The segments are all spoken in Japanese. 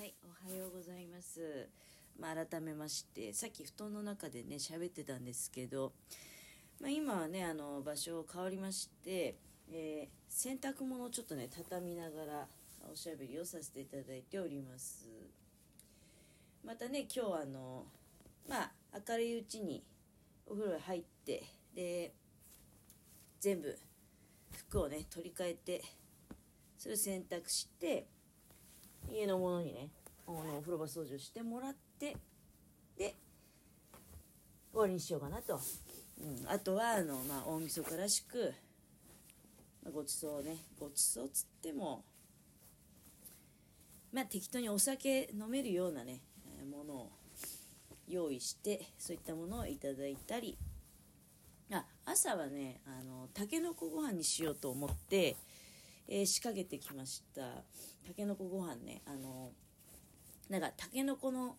はい、おはようございます。まあ、改めまして、さっき布団の中でね、喋ってたんですけど、まあ、今はね、あの、場所を変わりまして、えー洗濯物をちょっとね、畳みながらおしゃべりをさせていただいております。またね、今日はあの、まあ、明るいうちにお風呂入って、で、全部服をね、取り替えて、それを洗濯して、家のものにねあのお風呂場掃除をしてもらってで終わりにしようかなと、うん、あとはあの、まあ、大晦日らしく、まあ、ごちそうねごちそうつってもまあ適当にお酒飲めるようなねものを用意してそういったものをいただいたり。あ朝はねあのたけのこご飯にしようと思ってえー仕掛けてきました。たけのこご飯ね。あのなんかたけのこの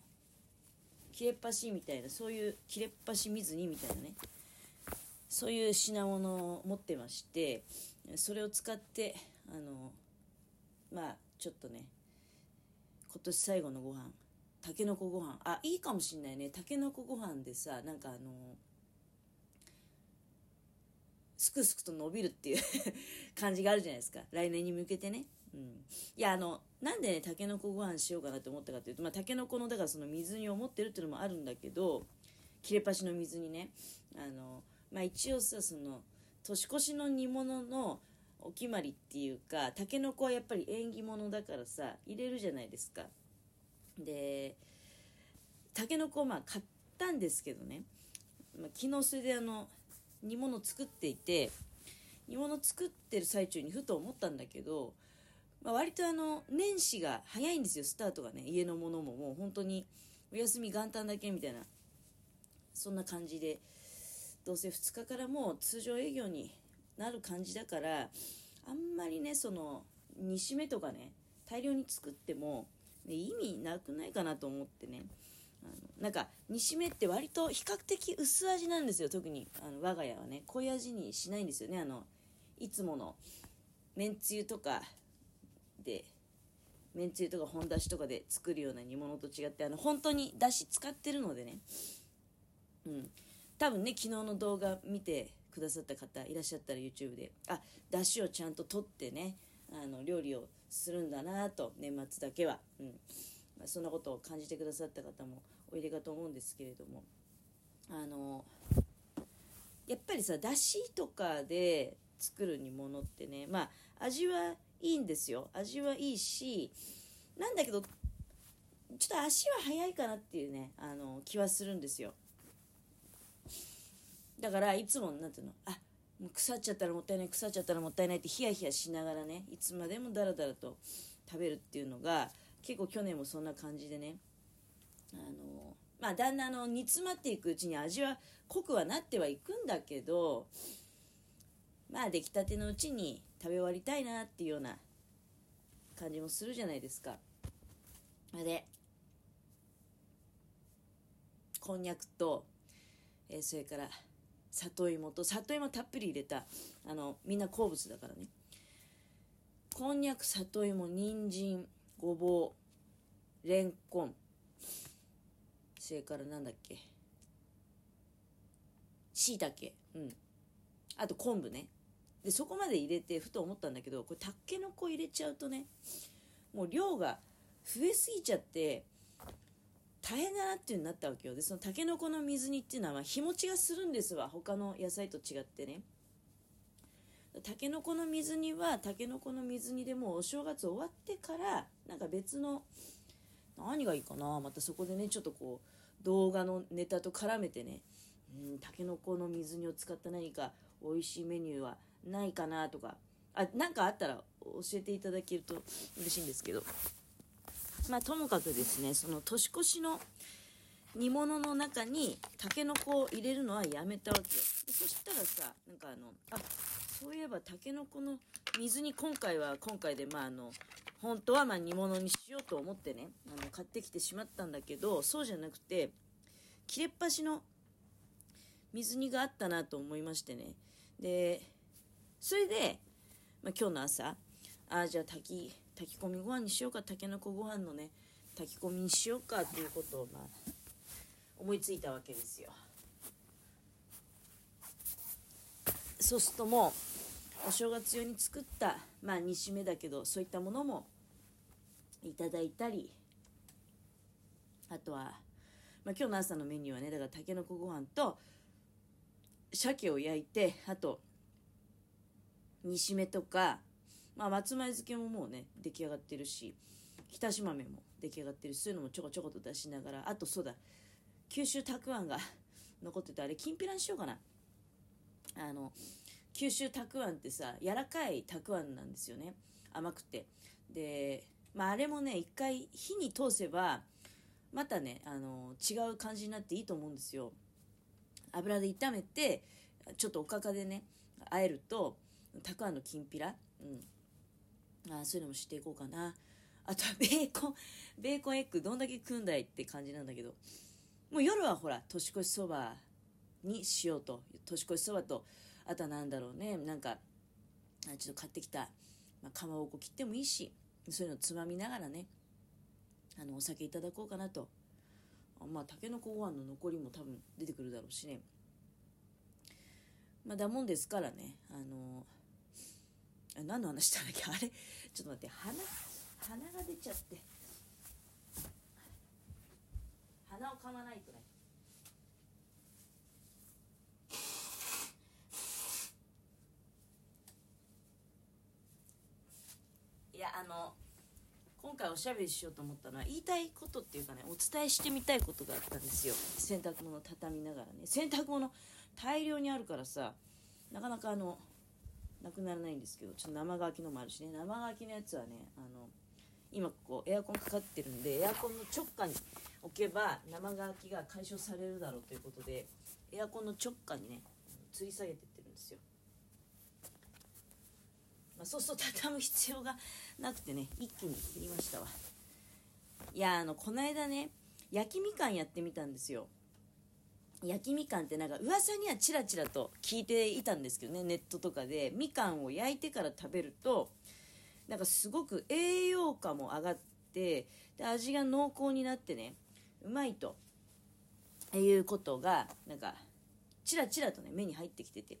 切れっ端みたいなそういう切れっ端水煮みたいなね。そういう品物を持ってましてそれを使ってあのまあちょっとね今年最後のご飯。たけのこご飯。あいいかもしんないね。たけのこご飯でさなんかあのすくすくと伸びるっていう 感じがあるじゃないですか。来年に向けてね、うん、いやあのなんでねたけのこご飯しようかなと思ったかというとまあたけのこのだからその水煮を持ってるっていうのもあるんだけど切れ端の水にね。あのまあ一応さその年越しの煮物のお決まりっていうかたけのこはやっぱり縁起物だからさ入れるじゃないですか。でたけのこをまあ買ったんですけどね、まあ、昨日それであの煮物作っていて煮物作ってる最中にふと思ったんだけど、まあ、割とあの年始が早いんですよスタートがね。家のものも。もう本当にお休み元旦だけみたいなそんな感じでどうせ2日からもう通常営業になる感じだからあんまりねその煮しめとかね大量に作っても、ね、意味なくないかなと思ってね。なんか煮しめって割と比較的薄味なんですよ特に。あの我が家はね。濃い味にしないんですよね。あのいつものめんつゆとかでめんつゆとか本だしとかで作るような煮物と違ってあの本当にだし使ってるのでね。うん。多分ね昨日の動画見てくださった方いらっしゃったら YouTube であだしをちゃんと取ってねあの料理をするんだなと年末だけは、うん。まあ、そんなことを感じてくださった方もおいでかと思うんですけれども。あのやっぱりさだしとかで作る煮物ってねまあ味はいいんですよ。味はいいしなんだけどちょっと足は早いかなっていうねあの気はするんですよ。だからいつもなんていうの？あもう腐っちゃったらもったいない腐っちゃったらもったいないってヒヤヒヤしながらねいつまでもダラダラと食べるっていうのが結構去年もそんな感じでね。あのまあだんだんの煮詰まっていくうちに味は濃くはなってはいくんだけどまあ出来たてのうちに食べ終わりたいなっていうような感じもするじゃないですか。でこんにゃくと、えーそれから里芋と里芋たっぷり入れたあのみんな好物だからね。こんにゃく里芋人参ごぼうれんこんそれからなんだっけ。しいたけうん。あと昆布ね。でそこまで入れてふと思ったんだけどこれたけのこ入れちゃうとねもう量が増えすぎちゃって大変だなっていうになったわけよ。でそのたけのこの水煮っていうのは日持ちがするんですわ。他の野菜と違ってね。たけのこの水煮はたけのこの水煮でもうお正月終わってからなんか別の何がいいかな？またそこでねちょっとこう動画のネタと絡めてねうんたけのこの水煮を使った何か美味しいメニューはないかなとかあなんかあったら教えていただけると嬉しいんですけど。まあともかくですねその年越しの煮物の中にたけのこを入れるのはやめたわけよ。そしたらさなんかあのあそういえばたけのこの水に今回は今回でまああの本当はま煮物にしようと思ってねあの買ってきてしまったんだけどそうじゃなくて切れっ端の水煮があったなと思いましてね。でそれで、まあ、今日の朝ああじゃあ炊き炊き込みご飯にしようかたけのこご飯のね炊き込みにしようかっていうことをまあ思いついたわけですよ。そうするともうお正月用に作ったまあ煮しめだけどそういったものもいただいたりあとは、まあ、今日の朝のメニューはねだからたけのこご飯と鮭を焼いてあと煮しめとか、まあ、松前漬けももうね出来上がってるし浸し豆も出来上がってるそういうのもちょこちょこと出しながらあとそうだ九州たくあんが残っててあれきんぴらにしようかな。あの九州たくあんってさ柔らかいたくあんなんですよね。甘くて。でまああれもね一回火に通せばまたねあの違う感じになっていいと思うんですよ。油で炒めてちょっとおかかでねあえるとたくあんのきんぴら、うん、あそういうのもしていこうかな。あとは ベーコンベーコンエッグどんだけ食うんだいって感じなんだけど。もう夜はほら年越しそばにしようと。年越しそばとあとは何だろうね。なんかちょっと買ってきた、まあ、かまぼこ切ってもいいしそういうのつまみながらねあのお酒いただこうかなと。まあたけのこご飯の残りも多分出てくるだろうしね。まあだもんですからね。あのあ何の話したんだっけ？あれ？ちょっと待って。鼻鼻が出ちゃって。鼻をかまないとねいやあの今回おしゃべりしようと思ったのは言いたいことっていうかねお伝えしてみたいことがあったんですよ。洗濯物畳みながらね。洗濯物大量にあるからさなかなかあのなくならないんですけどちょっと生乾きのもあるしね。生乾きのやつはねあの今ここエアコンかかってるんでエアコンの直下に置けば生乾きが解消されるだろうということでエアコンの直下にね吊り下げてってるんですよ、まあ、そうすると畳む必要がなくてね一気に切りましたわ。いやあのこの間ね焼きみかんやってみたんですよ。焼きみかんってなんか噂にはちらちらと聞いていたんですけどねネットとかで。みかんを焼いてから食べるとなんかすごく栄養価も上がってで味が濃厚になってねうまいということがなんかちらちらとね目に入ってきてて。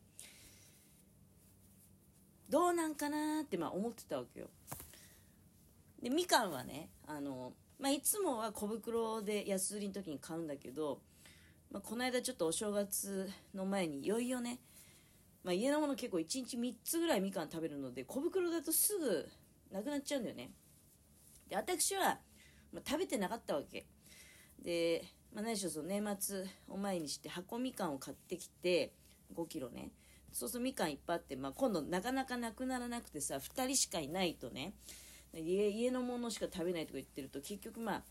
どうなんかなってまあ思ってたわけよ。でみかんはねあの、まあ、いつもは小袋で安売りの時に買うんだけどまあ、この間ちょっとお正月の前にいよいよね、まあ、家のもの結構1日3つぐらいみかん食べるので小袋だとすぐなくなっちゃうんだよね。で私は、まあ、食べてなかったわけ。で、まあ、何しろその年末を前にして箱みかんを買ってきて5キロね。そうするとみかんいっぱいあって、まあ、今度なかなかなくならなくてさ2人しかいないとね家家のものしか食べないとか言ってると結局まあ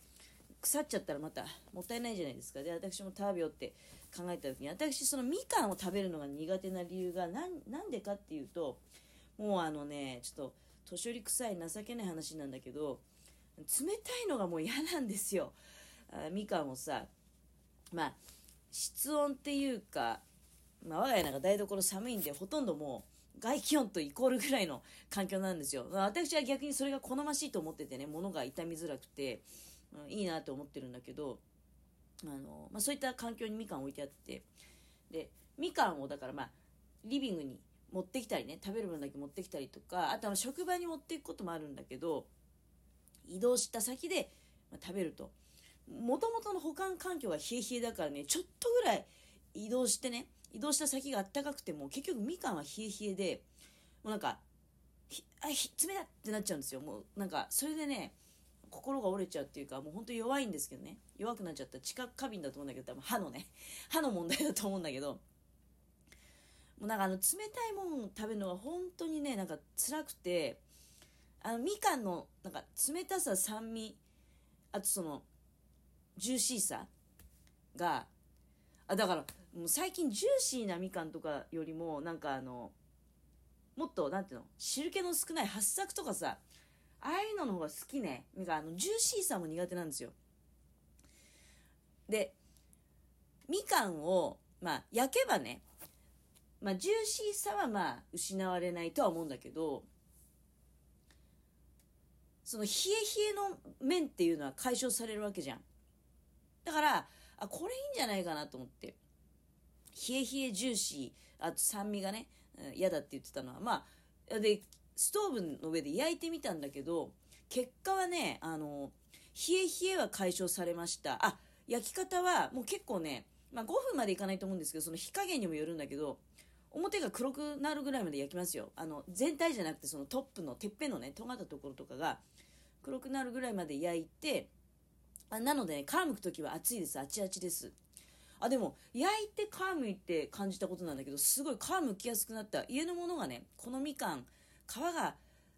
腐っちゃったらまたもったいないじゃないですか。で私も食べようって考えた時に私そのみかんを食べるのが苦手な理由が何でかっていうともうあのねちょっと年寄り臭い情けない話なんだけど冷たいのがもう嫌なんですよ。あみかんをさまあ室温っていうか、まあ、我が家なんか台所寒いんでほとんどもう外気温とイコールぐらいの環境なんですよ、まあ、私は逆にそれが好ましいと思っててね物が傷みづらくてうん、いいなと思ってるんだけどあの、まあ、そういった環境にみかん置いてあってでみかんをだからまあリビングに持ってきたりね食べる分だけ持ってきたりとかあとは職場に持っていくこともあるんだけど移動した先で、まあ、食べると。もともとの保管環境が冷え冷えだからねちょっとぐらい移動してね移動した先があったかくても結局みかんは冷え冷えでもうなんかあ冷たってなっちゃうんですよもうなんかそれでね心が折れちゃうっていうか、もう本当弱いんですけどね。弱くなっちゃった知覚過敏だと思うんだけど、多分歯のね、歯の問題だと思うんだけど、もうなんかあの冷たいもん食べるのが本当にね、なんか辛くて、あのみかんのなんか冷たさ、酸味、あとそのジューシーさが、あ、だからもう最近ジューシーなみかんとかよりも、なんかあの、もっと、なんていうの、汁気の少ない八朔とかさ、ああいうのの方が好きね。なんあの、ジューシーさも苦手なんですよ。で、みかんを、まあ、焼けばね、まあ、ジューシーさはまあ、失われないとは思うんだけど、その冷え冷えの麺っていうのは解消されるわけじゃん。だから、あ、これいいんじゃないかなと思って。冷え冷えジューシー、あと酸味がね、嫌だって言ってたのは、まあ、で、ストーブの上で焼いてみたんだけど、結果はね、あの、冷え冷えは解消されました。あ、焼き方はもう結構ね、まあ5分までいかないと思うんですけど、その火加減にもよるんだけど、表が黒くなるぐらいまで焼きますよ。あの、全体じゃなくてそのトップのてっぺんのね、尖ったところとかが黒くなるぐらいまで焼いて、あなので、ね、皮むく時は熱いです。あちあちです。あ、でも、焼いて皮むいて感じたことなんだけど、すごい皮むきやすくなった。家のものがね、このみかん、皮が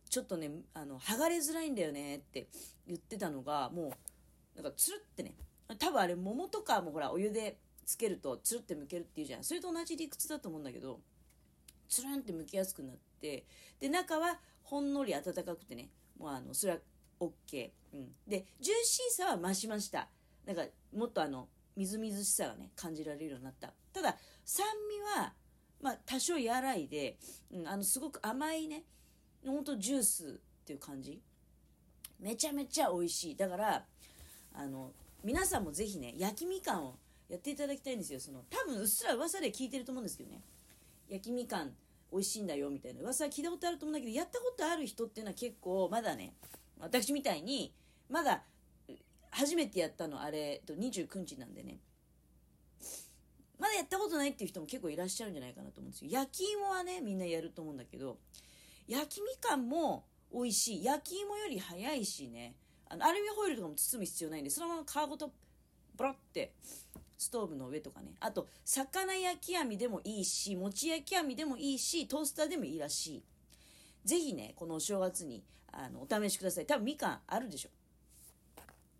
ちょっとね、あの、剥がれづらいんだよねって言ってたのが、もう、なんかつるってね、多分あれ桃とかもほらお湯でつけるとつるって剥けるっていうじゃん。それと同じ理屈だと思うんだけどつるんって剥きやすくなってで中はほんのり温かくてねもうあのそれは OK、うん、でジューシーさは増しました。なんかもっとあのみずみずしさがね感じられるようになったただ酸味はまあ多少和らいで、うん、あのすごく甘いねほんとジュースっていう感じめちゃめちゃ美味しいだからあの皆さんもぜひね、焼きみかんをやっていただきたいんですよ。その、多分うっすら噂で聞いてると思うんですけどね。焼きみかん美味しいんだよみたいな噂は聞いたことあると思うんだけど、やったことある人っていうのは結構まだね、私みたいに、まだ初めてやったのあれ、29日なんでね。まだやったことないっていう人も結構いらっしゃるんじゃないかなと思うんですよ。焼き芋はね、みんなやると思うんだけど、焼きみかんも美味しい。焼き芋より早いしね。あのアルミホイルとかも包む必要ないんでそのまま皮ごとボロってストーブの上とかねあと魚焼き網でもいいし餅焼き網でもいいしトースターでもいいらしいぜひねこのお正月にあのお試しください多分みかんあるでしょ